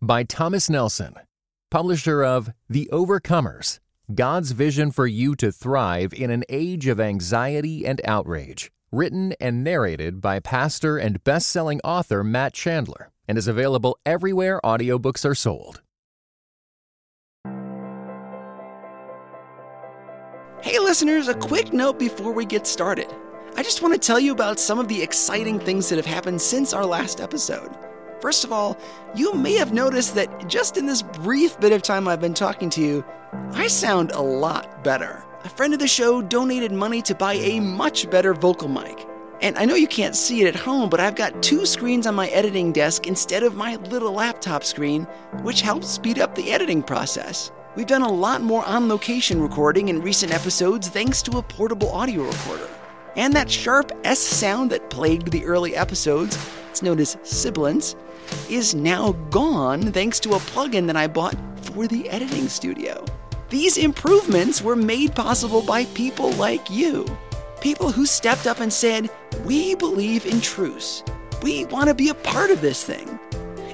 by Thomas Nelson, publisher of The Overcomers God's Vision for You to Thrive in an Age of Anxiety and Outrage, written and narrated by pastor and best selling author Matt Chandler, and is available everywhere audiobooks are sold. Hey, listeners, a quick note before we get started. I just want to tell you about some of the exciting things that have happened since our last episode. First of all, you may have noticed that just in this brief bit of time I've been talking to you, I sound a lot better. A friend of the show donated money to buy a much better vocal mic. And I know you can't see it at home, but I've got two screens on my editing desk instead of my little laptop screen, which helps speed up the editing process. We've done a lot more on location recording in recent episodes thanks to a portable audio recorder. And that sharp S sound that plagued the early episodes, it's known as sibilance, is now gone thanks to a plugin that I bought for the editing studio. These improvements were made possible by people like you. People who stepped up and said, We believe in truce. We want to be a part of this thing.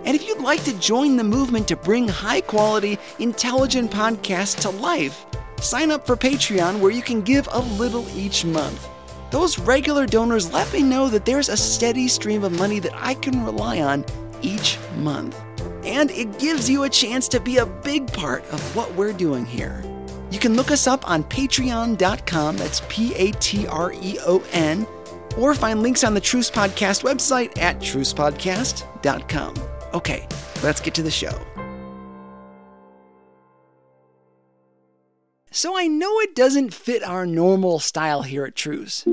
And if you'd like to join the movement to bring high quality, intelligent podcasts to life, sign up for Patreon where you can give a little each month. Those regular donors let me know that there's a steady stream of money that I can rely on each month. And it gives you a chance to be a big part of what we're doing here. You can look us up on patreon.com, that's P A T R E O N, or find links on the Truce Podcast website at trucepodcast.com. Okay, let's get to the show. So I know it doesn't fit our normal style here at Truce.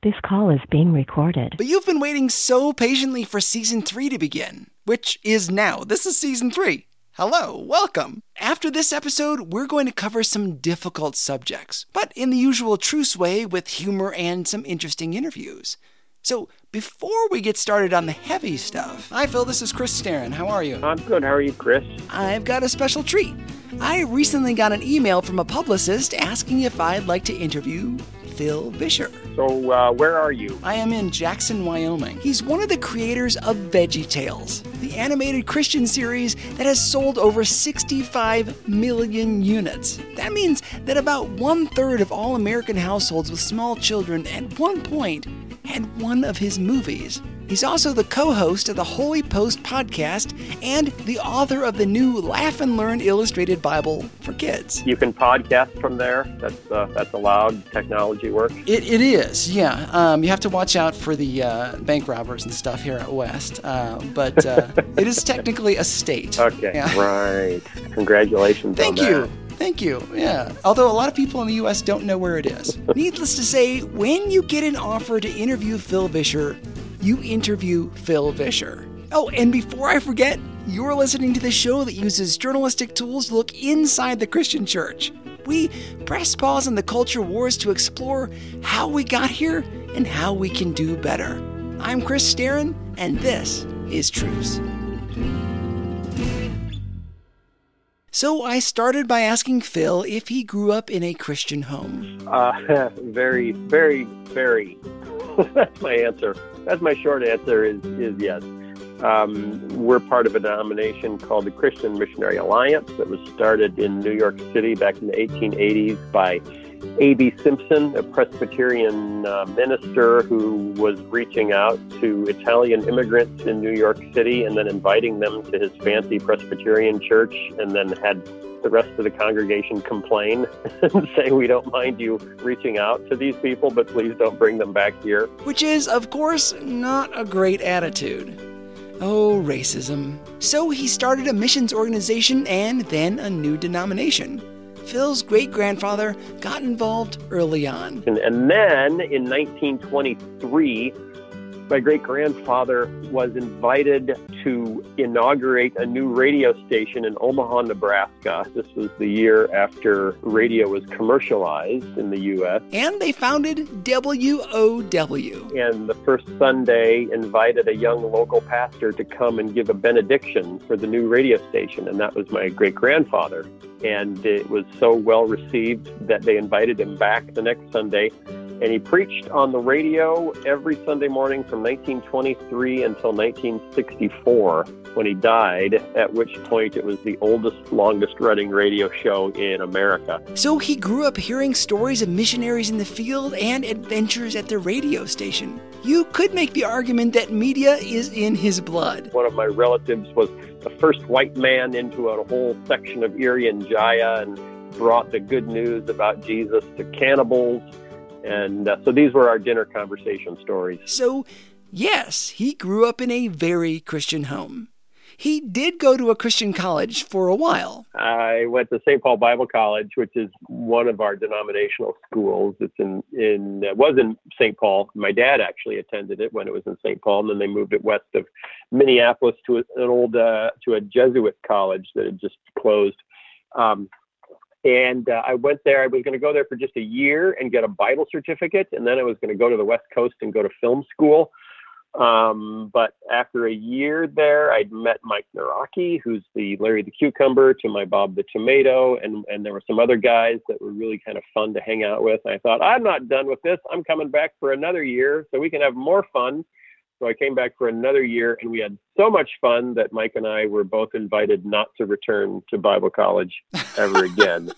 This call is being recorded. But you've been waiting so patiently for season three to begin, which is now. This is season three. Hello, welcome. After this episode, we're going to cover some difficult subjects, but in the usual truce way with humor and some interesting interviews. So, before we get started on the heavy stuff, hi Phil, this is Chris Staron. How are you? I'm good. How are you, Chris? I've got a special treat. I recently got an email from a publicist asking if I'd like to interview Phil Vischer. So, uh, where are you? I am in Jackson, Wyoming. He's one of the creators of Veggie Tales, the animated Christian series that has sold over 65 million units. That means that about one third of all American households with small children at one point had one of his movies. He's also the co host of the Holy Post podcast and the author of the new Laugh and Learn Illustrated Bible for Kids. You can podcast from there. That's uh, that's allowed. Technology works. It, it is, yeah. Um, you have to watch out for the uh, bank robbers and stuff here at West, uh, but uh, it is technically a state. Okay, Yeah. right. Congratulations. Thank you. that. Thank you. Yeah. Although a lot of people in the US don't know where it is. Needless to say, when you get an offer to interview Phil Vischer, you interview Phil Vischer. Oh, and before I forget, you're listening to the show that uses journalistic tools to look inside the Christian church. We press pause on the culture wars to explore how we got here and how we can do better. I'm Chris Staron, and this is Truce. So I started by asking Phil if he grew up in a Christian home. Uh, very, very, very. That's my answer. That's my short answer. Is is yes. Um, we're part of a denomination called the Christian Missionary Alliance that was started in New York City back in the 1880s by A.B. Simpson, a Presbyterian uh, minister who was reaching out to Italian immigrants in New York City and then inviting them to his fancy Presbyterian church, and then had the rest of the congregation complain and say, We don't mind you reaching out to these people, but please don't bring them back here. Which is, of course, not a great attitude. Oh, racism. So he started a missions organization and then a new denomination. Phil's great grandfather got involved early on. And, and then in 1923, my great grandfather was invited to inaugurate a new radio station in Omaha, Nebraska. This was the year after radio was commercialized in the U.S. And they founded WOW. And the first Sunday invited a young local pastor to come and give a benediction for the new radio station. And that was my great grandfather. And it was so well received that they invited him back the next Sunday and he preached on the radio every Sunday morning from 1923 until 1964 when he died, at which point it was the oldest, longest running radio show in America. So he grew up hearing stories of missionaries in the field and adventures at the radio station. You could make the argument that media is in his blood. One of my relatives was the first white man into a whole section of Irian Jaya and brought the good news about Jesus to cannibals and uh, so these were our dinner conversation stories. So, yes, he grew up in a very Christian home. He did go to a Christian college for a while. I went to St. Paul Bible College, which is one of our denominational schools. It's in in uh, was in St. Paul. My dad actually attended it when it was in St. Paul, and then they moved it west of Minneapolis to an old uh, to a Jesuit college that had just closed. Um, and uh, I went there. I was going to go there for just a year and get a Bible certificate, and then I was going to go to the West Coast and go to film school. Um, but after a year there, I'd met Mike Nawrocki, who's the Larry the Cucumber to my Bob the Tomato, and and there were some other guys that were really kind of fun to hang out with. And I thought, I'm not done with this. I'm coming back for another year so we can have more fun. So I came back for another year, and we had so much fun that Mike and I were both invited not to return to Bible college ever again.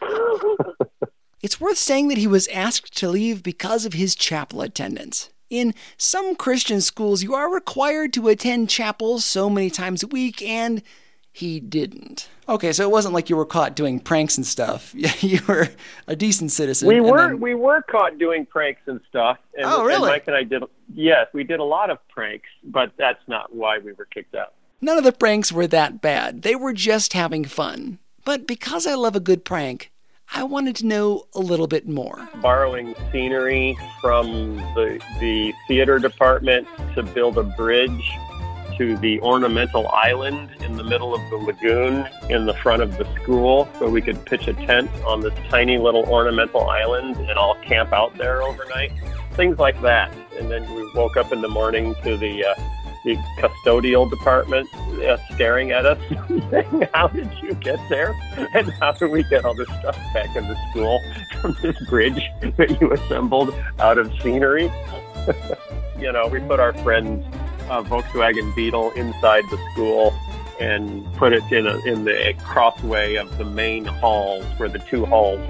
it's worth saying that he was asked to leave because of his chapel attendance. In some Christian schools, you are required to attend chapel so many times a week, and he didn't. Okay, so it wasn't like you were caught doing pranks and stuff. you were a decent citizen. We were then... we were caught doing pranks and stuff. And, oh, really? And Mike and I did. Yes, we did a lot of pranks, but that's not why we were kicked out. None of the pranks were that bad. They were just having fun. But because I love a good prank, I wanted to know a little bit more. Borrowing scenery from the the theater department to build a bridge to the ornamental island in the middle of the lagoon in the front of the school so we could pitch a tent on this tiny little ornamental island and all camp out there overnight. Things like that. And then we woke up in the morning to the uh, the custodial department uh, staring at us, saying, "How did you get there? And how do we get all this stuff back in the school from this bridge that you assembled out of scenery?" you know, we put our friends a Volkswagen Beetle inside the school and put it in a, in the crossway of the main halls where the two halls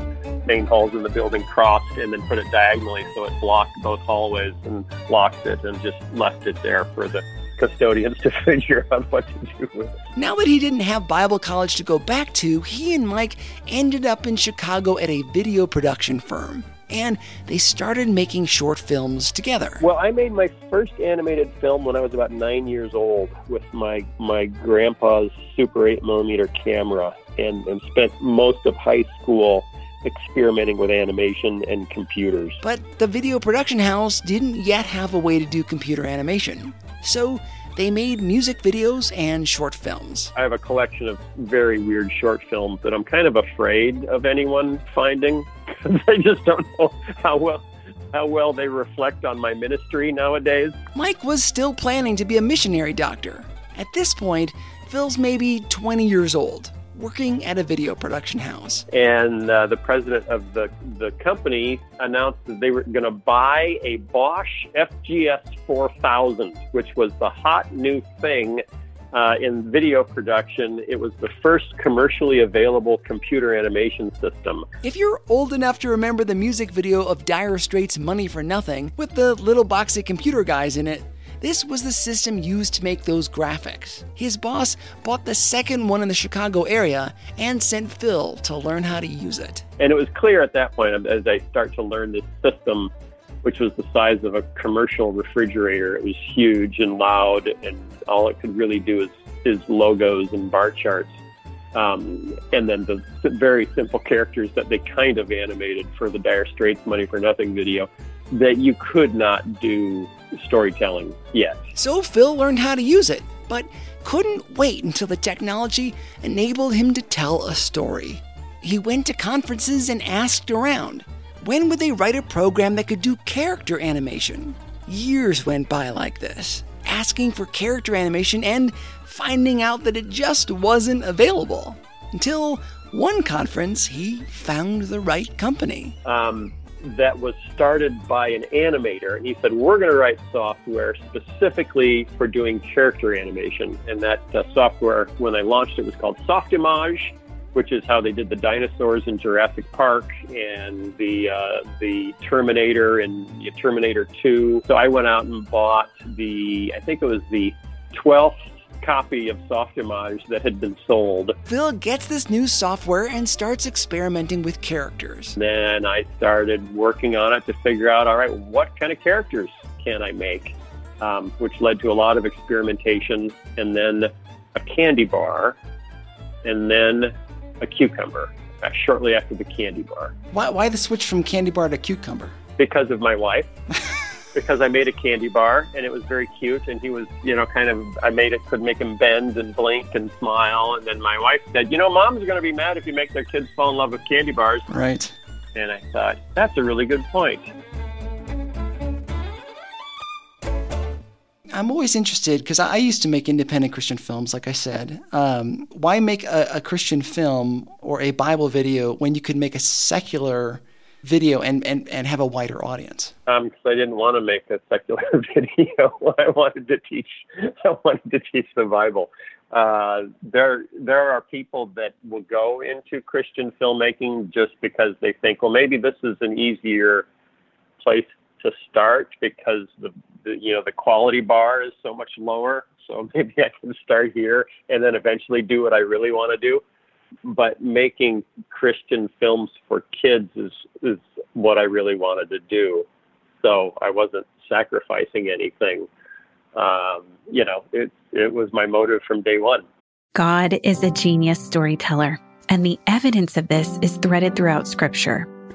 main halls in the building crossed and then put it diagonally so it blocked both hallways and locked it and just left it there for the custodians to figure out what to do with it. Now that he didn't have Bible college to go back to, he and Mike ended up in Chicago at a video production firm and they started making short films together. Well, I made my first animated film when I was about nine years old with my my grandpa's Super 8 millimeter camera, and, and spent most of high school experimenting with animation and computers. But the video production house didn't yet have a way to do computer animation, so they made music videos and short films. I have a collection of very weird short films that I'm kind of afraid of anyone finding because I just don't know how well how well they reflect on my ministry nowadays. Mike was still planning to be a missionary doctor. At this point, Phil's maybe 20 years old working at a video production house. And uh, the president of the, the company announced that they were going to buy a Bosch FGS 4000, which was the hot new thing uh, in video production. It was the first commercially available computer animation system. If you're old enough to remember the music video of Dire Straits' Money for Nothing with the little boxy computer guys in it, this was the system used to make those graphics. His boss bought the second one in the Chicago area and sent Phil to learn how to use it. And it was clear at that point, as I start to learn this system, which was the size of a commercial refrigerator, it was huge and loud, and all it could really do is, is logos and bar charts. Um, and then the very simple characters that they kind of animated for the Dire Straits Money for Nothing video that you could not do storytelling yet. So Phil learned how to use it, but couldn't wait until the technology enabled him to tell a story. He went to conferences and asked around when would they write a program that could do character animation? Years went by like this, asking for character animation and finding out that it just wasn't available. Until one conference, he found the right company. Um, that was started by an animator. And he said, We're going to write software specifically for doing character animation. And that uh, software, when I launched it, was called Softimage, which is how they did the dinosaurs in Jurassic Park and the uh, the Terminator and Terminator 2. So I went out and bought the, I think it was the 12th copy of Softimage that had been sold. Phil gets this new software and starts experimenting with characters. Then I started working on it to figure out, all right, what kind of characters can I make? Um, which led to a lot of experimentation, and then a candy bar, and then a cucumber. Uh, shortly after the candy bar. Why, why the switch from candy bar to cucumber? Because of my wife. because I made a candy bar and it was very cute and he was, you know, kind of I made it could make him bend and blink and smile and then my wife said, "You know, moms are going to be mad if you make their kids fall in love with candy bars." Right. And I thought, that's a really good point. I'm always interested because I used to make independent Christian films, like I said. Um, why make a, a, Christian film or a Bible video when you could make a secular video and, and, and have a wider audience? Um, I didn't want to make a secular video. I wanted to teach. I wanted to teach the Bible. Uh, there there are people that will go into Christian filmmaking just because they think, well, maybe this is an easier place to start because the, the you know the quality bar is so much lower. So maybe I can start here and then eventually do what I really want to do but making Christian films for kids is is what I really wanted to do. So I wasn't sacrificing anything. Um, you know, it it was my motive from day one. God is a genius storyteller, and the evidence of this is threaded throughout Scripture.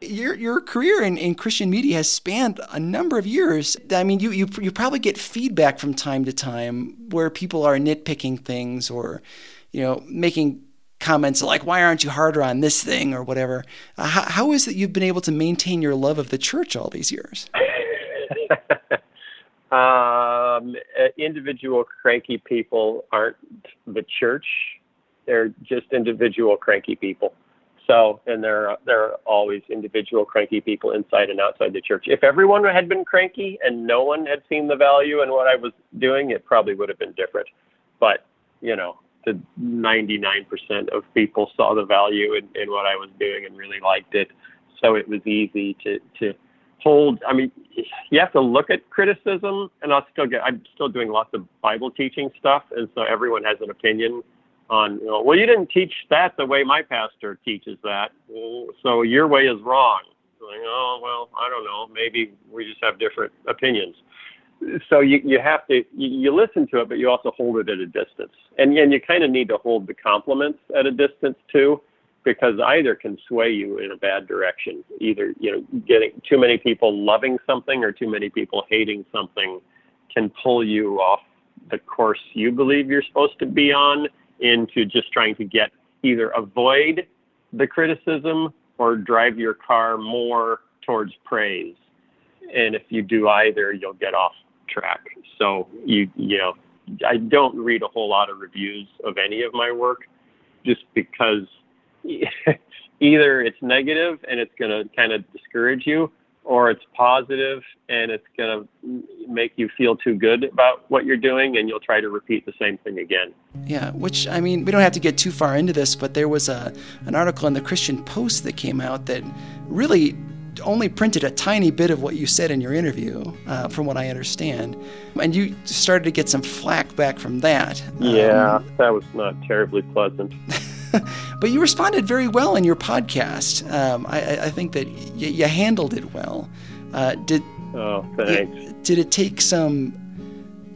your your career in, in Christian media has spanned a number of years. I mean, you, you you probably get feedback from time to time where people are nitpicking things or, you know, making comments like "Why aren't you harder on this thing?" or whatever. Uh, how, how is it you've been able to maintain your love of the church all these years? um, individual cranky people aren't the church; they're just individual cranky people. So, and there there are always individual cranky people inside and outside the church. If everyone had been cranky and no one had seen the value in what I was doing, it probably would have been different. But, you know, the 99% of people saw the value in, in what I was doing and really liked it. So it was easy to, to hold. I mean, you have to look at criticism, and I'll still get, I'm still doing lots of Bible teaching stuff. And so everyone has an opinion on, you know, well, you didn't teach that the way my pastor teaches that, so your way is wrong. Like, oh, well, I don't know. Maybe we just have different opinions. So you, you have to, you, listen to it, but you also hold it at a distance. And, and you kind of need to hold the compliments at a distance too, because either can sway you in a bad direction. Either, you know, getting too many people loving something or too many people hating something can pull you off the course you believe you're supposed to be on into just trying to get either avoid the criticism or drive your car more towards praise. And if you do either, you'll get off track. So you you know, I don't read a whole lot of reviews of any of my work just because either it's negative and it's going to kind of discourage you, or it's positive and it's going to make you feel too good about what you're doing and you'll try to repeat the same thing again. Yeah, which I mean, we don't have to get too far into this, but there was a an article in the Christian Post that came out that really only printed a tiny bit of what you said in your interview, uh, from what I understand, and you started to get some flack back from that. Yeah, um, that was not terribly pleasant. but you responded very well in your podcast. Um, I, I, think that y- you handled it well. Uh, did oh thanks. Y- did it take some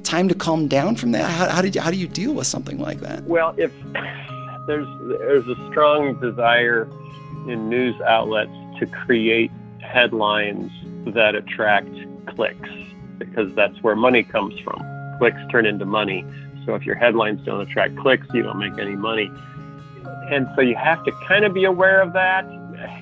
time to calm down from that? How, how did you, how do you deal with something like that? Well, if there's there's a strong desire in news outlets to create headlines that attract clicks because that's where money comes from. Clicks turn into money. So if your headlines don't attract clicks, you don't make any money and so you have to kind of be aware of that.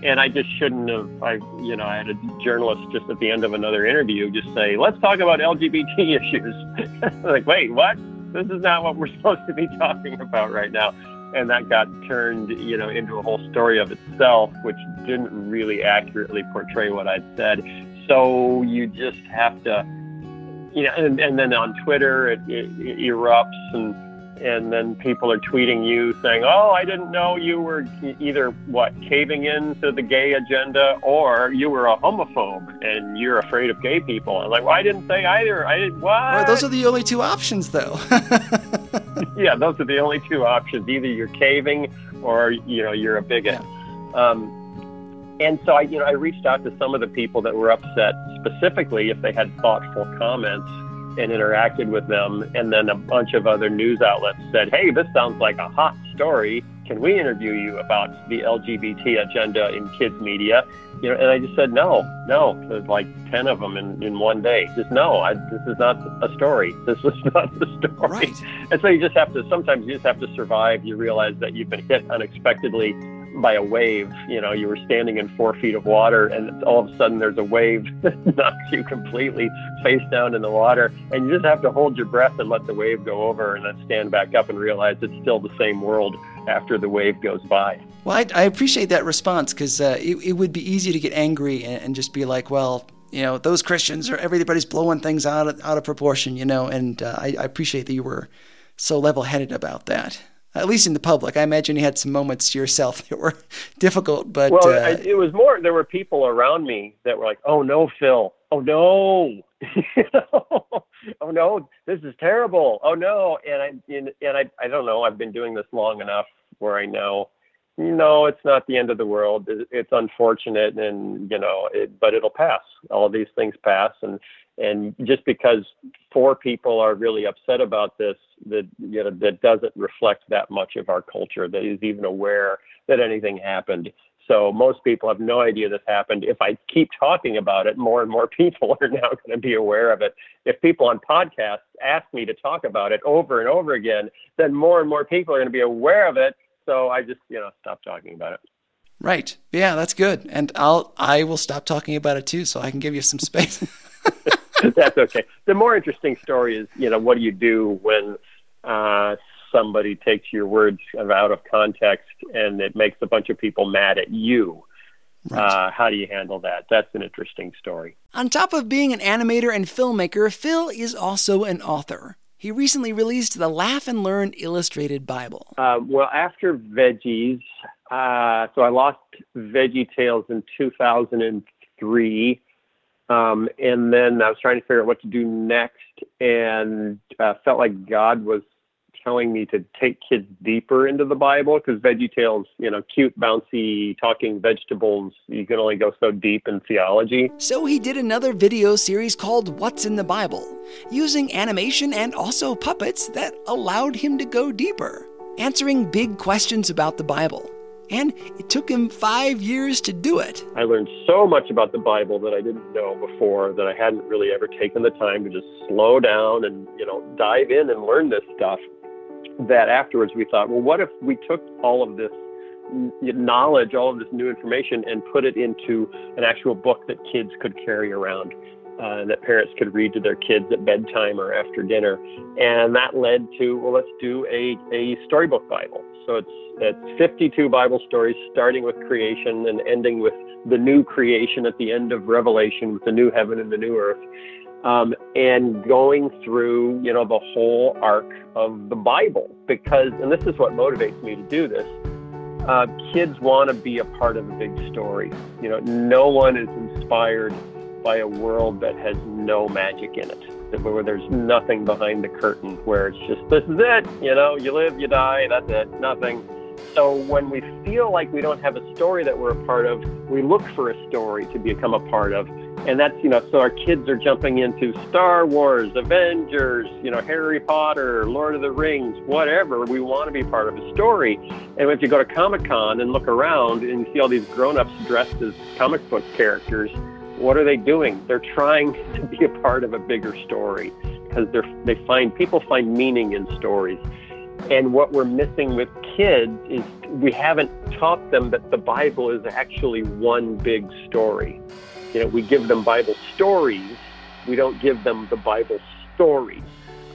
And I just shouldn't have. I, you know, I had a journalist just at the end of another interview just say, "Let's talk about LGBT issues." like, wait, what? This is not what we're supposed to be talking about right now. And that got turned, you know, into a whole story of itself, which didn't really accurately portray what I'd said. So you just have to, you know, and, and then on Twitter it, it, it erupts and and then people are tweeting you saying, "Oh, I didn't know you were either what caving into the gay agenda or you were a homophobe and you're afraid of gay people." I'm like, "Well, I didn't say either. I didn't what?" Well, those are the only two options, though. yeah, those are the only two options. Either you're caving or you know you're a bigot. Yeah. Um, and so I, you know, I reached out to some of the people that were upset specifically if they had thoughtful comments and interacted with them. And then a bunch of other news outlets said, Hey, this sounds like a hot story. Can we interview you about the LGBT agenda in kids media? You know, and I just said, no, no, there's like 10 of them in, in one day. Just no, I, this is not a story. This is not the story. Right. And so you just have to, sometimes you just have to survive. You realize that you've been hit unexpectedly by a wave. You know, you were standing in four feet of water, and all of a sudden there's a wave that knocks you completely face down in the water, and you just have to hold your breath and let the wave go over, and then stand back up and realize it's still the same world after the wave goes by. Well, I, I appreciate that response because uh, it, it would be easy to get angry and, and just be like, well, you know, those Christians are everybody's blowing things out of, out of proportion, you know, and uh, I, I appreciate that you were so level headed about that at least in the public. I imagine you had some moments to yourself that were difficult, but well, uh, it was more. There were people around me that were like, "Oh no, Phil! Oh no! oh no! This is terrible! Oh no!" And I and, and I I don't know. I've been doing this long enough where I know. No, it's not the end of the world. It's unfortunate, and you know, it, but it'll pass. All these things pass, and and just because four people are really upset about this, that you know that doesn't reflect that much of our culture that is even aware that anything happened. So most people have no idea this happened. If I keep talking about it, more and more people are now going to be aware of it. If people on podcasts ask me to talk about it over and over again, then more and more people are going to be aware of it. So I just, you know, stop talking about it. Right. Yeah, that's good. And I'll I will stop talking about it too so I can give you some space. That's okay. The more interesting story is, you know, what do you do when uh, somebody takes your words out of context and it makes a bunch of people mad at you? Right. Uh, how do you handle that? That's an interesting story. On top of being an animator and filmmaker, Phil is also an author. He recently released the Laugh and Learn Illustrated Bible. Uh, well, after Veggies, uh, so I lost Veggie Tales in 2003. Um, and then I was trying to figure out what to do next, and uh, felt like God was telling me to take kids deeper into the Bible because Veggie Tales, you know, cute, bouncy, talking vegetables, you can only go so deep in theology. So he did another video series called What's in the Bible, using animation and also puppets that allowed him to go deeper, answering big questions about the Bible and it took him five years to do it. I learned so much about the Bible that I didn't know before that I hadn't really ever taken the time to just slow down and, you know, dive in and learn this stuff. That afterwards we thought, well, what if we took all of this knowledge, all of this new information, and put it into an actual book that kids could carry around? Uh, that parents could read to their kids at bedtime or after dinner. And that led to, well, let's do a, a storybook Bible. So it's, it's 52 Bible stories, starting with creation and ending with the new creation at the end of Revelation with the new heaven and the new earth. Um, and going through, you know, the whole arc of the Bible, because, and this is what motivates me to do this. Uh, kids want to be a part of a big story. You know, no one is inspired by a world that has no magic in it, where there's nothing behind the curtain, where it's just this is it. You know, you live, you die, that's it, nothing. So when we feel like we don't have a story that we're a part of, we look for a story to become a part of. And that's, you know, so our kids are jumping into Star Wars, Avengers, you know, Harry Potter, Lord of the Rings, whatever. We want to be part of a story. And if you go to Comic Con and look around and you see all these grown ups dressed as comic book characters, what are they doing? They're trying to be a part of a bigger story because they find people find meaning in stories. And what we're missing with kids is we haven't taught them that the Bible is actually one big story. You know, we give them Bible stories, we don't give them the Bible story.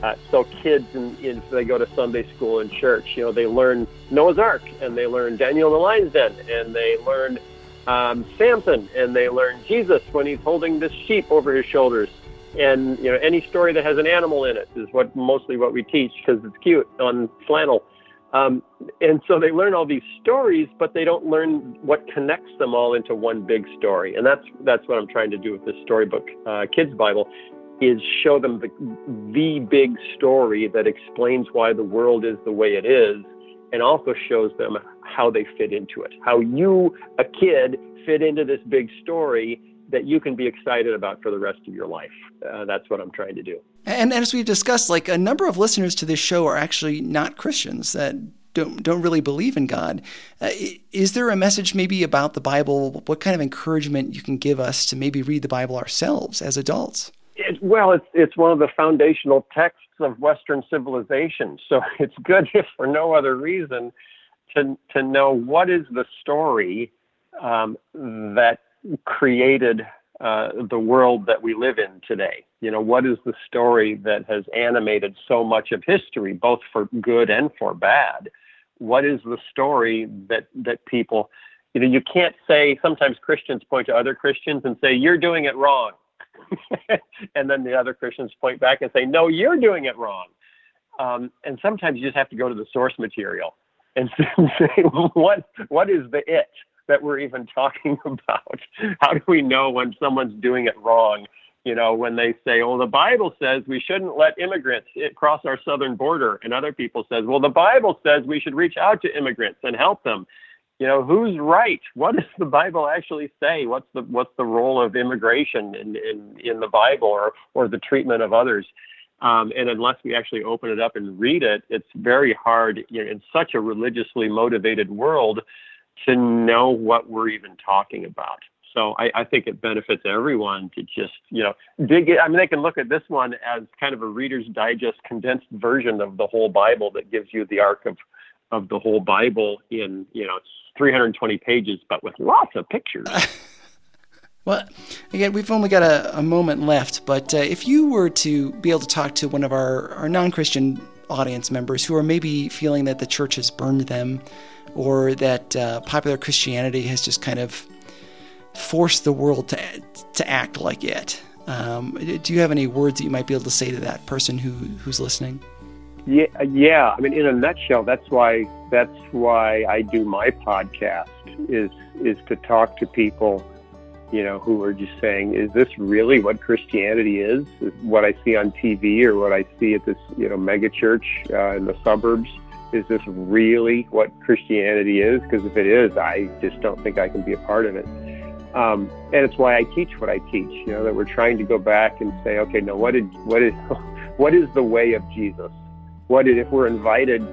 Uh, so kids, in, in, if they go to Sunday school and church, you know, they learn Noah's Ark and they learn Daniel in the Lion's Den and they learn um, Samson, and they learn Jesus when he's holding this sheep over his shoulders. And you know, any story that has an animal in it is what mostly what we teach because it's cute on flannel. Um, and so they learn all these stories, but they don't learn what connects them all into one big story. And that's that's what I'm trying to do with this storybook uh, kids Bible, is show them the the big story that explains why the world is the way it is, and also shows them how they fit into it, how you, a kid, fit into this big story that you can be excited about for the rest of your life. Uh, that's what I'm trying to do. And, as we've discussed, like a number of listeners to this show are actually not Christians that don't don't really believe in God. Uh, is there a message maybe about the Bible? What kind of encouragement you can give us to maybe read the Bible ourselves as adults? It, well, it's it's one of the foundational texts of Western civilization, so it's good if for no other reason to to know what is the story um, that created uh, the world that we live in today. You know, what is the story that has animated so much of history, both for good and for bad? What is the story that that people, you know, you can't say. Sometimes Christians point to other Christians and say, "You're doing it wrong," and then the other Christians point back and say, "No, you're doing it wrong." Um, and sometimes you just have to go to the source material and say what what is the it that we're even talking about? How do we know when someone's doing it wrong? You know, when they say, "Oh, the Bible says we shouldn't let immigrants cross our southern border," and other people says, "Well, the Bible says we should reach out to immigrants and help them." You know, who's right? What does the Bible actually say? What's the what's the role of immigration in in, in the Bible or or the treatment of others? Um, and unless we actually open it up and read it, it's very hard you know, in such a religiously motivated world to know what we're even talking about. So I, I, think it benefits everyone to just, you know, dig it. I mean, they can look at this one as kind of a Reader's Digest condensed version of the whole Bible that gives you the arc of, of the whole Bible in, you know, 320 pages, but with lots of pictures. Well, again, we've only got a, a moment left, but uh, if you were to be able to talk to one of our, our non Christian audience members who are maybe feeling that the church has burned them or that uh, popular Christianity has just kind of forced the world to, to act like it, um, do you have any words that you might be able to say to that person who, who's listening? Yeah, yeah. I mean, in a nutshell, that's why that's why I do my podcast is is to talk to people you know, who are just saying, is this really what Christianity is? is what I see on TV or what I see at this, you know, mega church uh, in the suburbs? Is this really what Christianity is? Because if it is, I just don't think I can be a part of it. Um, and it's why I teach what I teach. You know, that we're trying to go back and say, okay, no, what did, what is, what is the way of Jesus? What if we're invited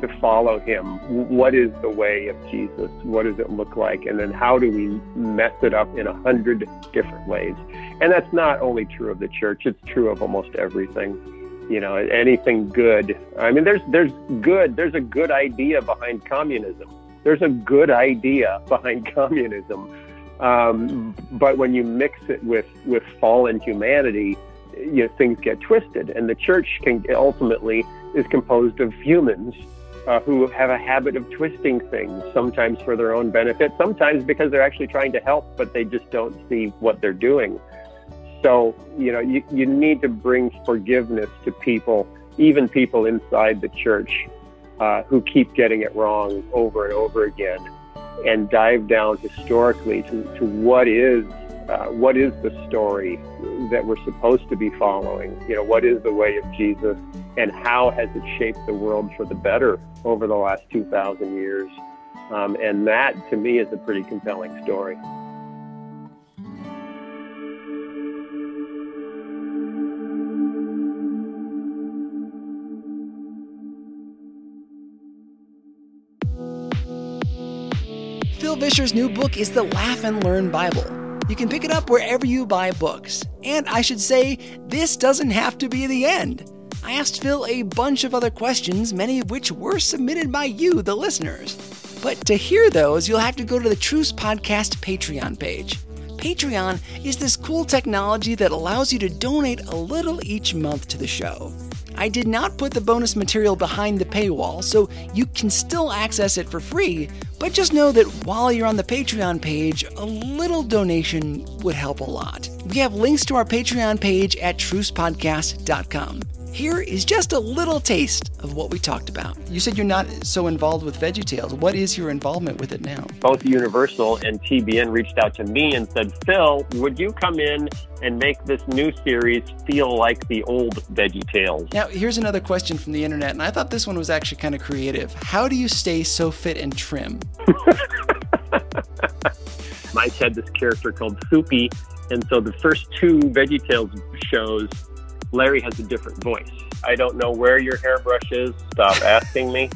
to follow him. What is the way of Jesus? What does it look like? And then how do we mess it up in a hundred different ways? And that's not only true of the church, it's true of almost everything. You know, anything good. I mean, there's there's good. There's a good idea behind communism. There's a good idea behind communism. Um, but when you mix it with, with fallen humanity, you know, things get twisted. And the church can ultimately is composed of humans uh, who have a habit of twisting things, sometimes for their own benefit, sometimes because they're actually trying to help, but they just don't see what they're doing. So, you know, you, you need to bring forgiveness to people, even people inside the church uh, who keep getting it wrong over and over again, and dive down historically to, to what is uh, what is the story that we're supposed to be following? You know, what is the way of Jesus, and how has it shaped the world for the better over the last 2,000 years? Um, and that, to me, is a pretty compelling story. Phil Vischer's new book is The Laugh and Learn Bible. You can pick it up wherever you buy books. And I should say, this doesn't have to be the end. I asked Phil a bunch of other questions, many of which were submitted by you, the listeners. But to hear those, you'll have to go to the Truce Podcast Patreon page. Patreon is this cool technology that allows you to donate a little each month to the show. I did not put the bonus material behind the paywall, so you can still access it for free, but just know that while you're on the Patreon page, a little donation would help a lot. We have links to our Patreon page at trucepodcast.com. Here is just a little taste of what we talked about. You said you're not so involved with VeggieTales. What is your involvement with it now? Both Universal and TBN reached out to me and said, Phil, would you come in and make this new series feel like the old VeggieTales? Now, here's another question from the internet, and I thought this one was actually kind of creative. How do you stay so fit and trim? Mike had this character called Soupy, and so the first two VeggieTales shows, Larry has a different voice. I don't know where your hairbrush is. Stop asking me.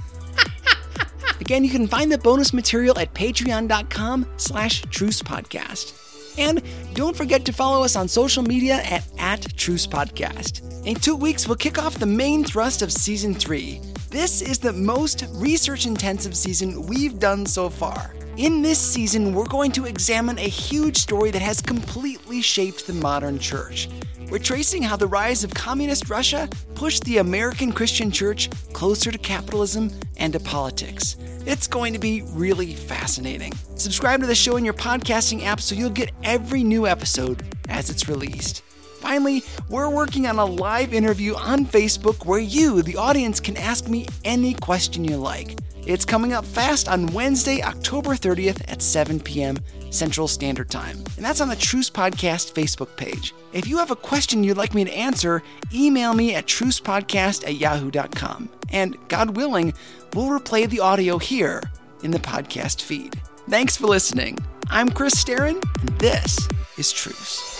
Again, you can find the bonus material at patreon.com slash trucepodcast. And don't forget to follow us on social media at, at Truce Podcast. In two weeks, we'll kick off the main thrust of season three. This is the most research intensive season we've done so far. In this season, we're going to examine a huge story that has completely shaped the modern church. We're tracing how the rise of communist Russia pushed the American Christian church closer to capitalism and to politics. It's going to be really fascinating. Subscribe to the show in your podcasting app so you'll get every new episode as it's released. Finally, we're working on a live interview on Facebook where you, the audience, can ask me any question you like. It's coming up fast on Wednesday, October 30th at 7 p.m. Central Standard Time. And that's on the Truce Podcast Facebook page. If you have a question you'd like me to answer, email me at trucepodcast at yahoo.com. And God willing, we'll replay the audio here in the podcast feed. Thanks for listening. I'm Chris Staron, and this is Truce.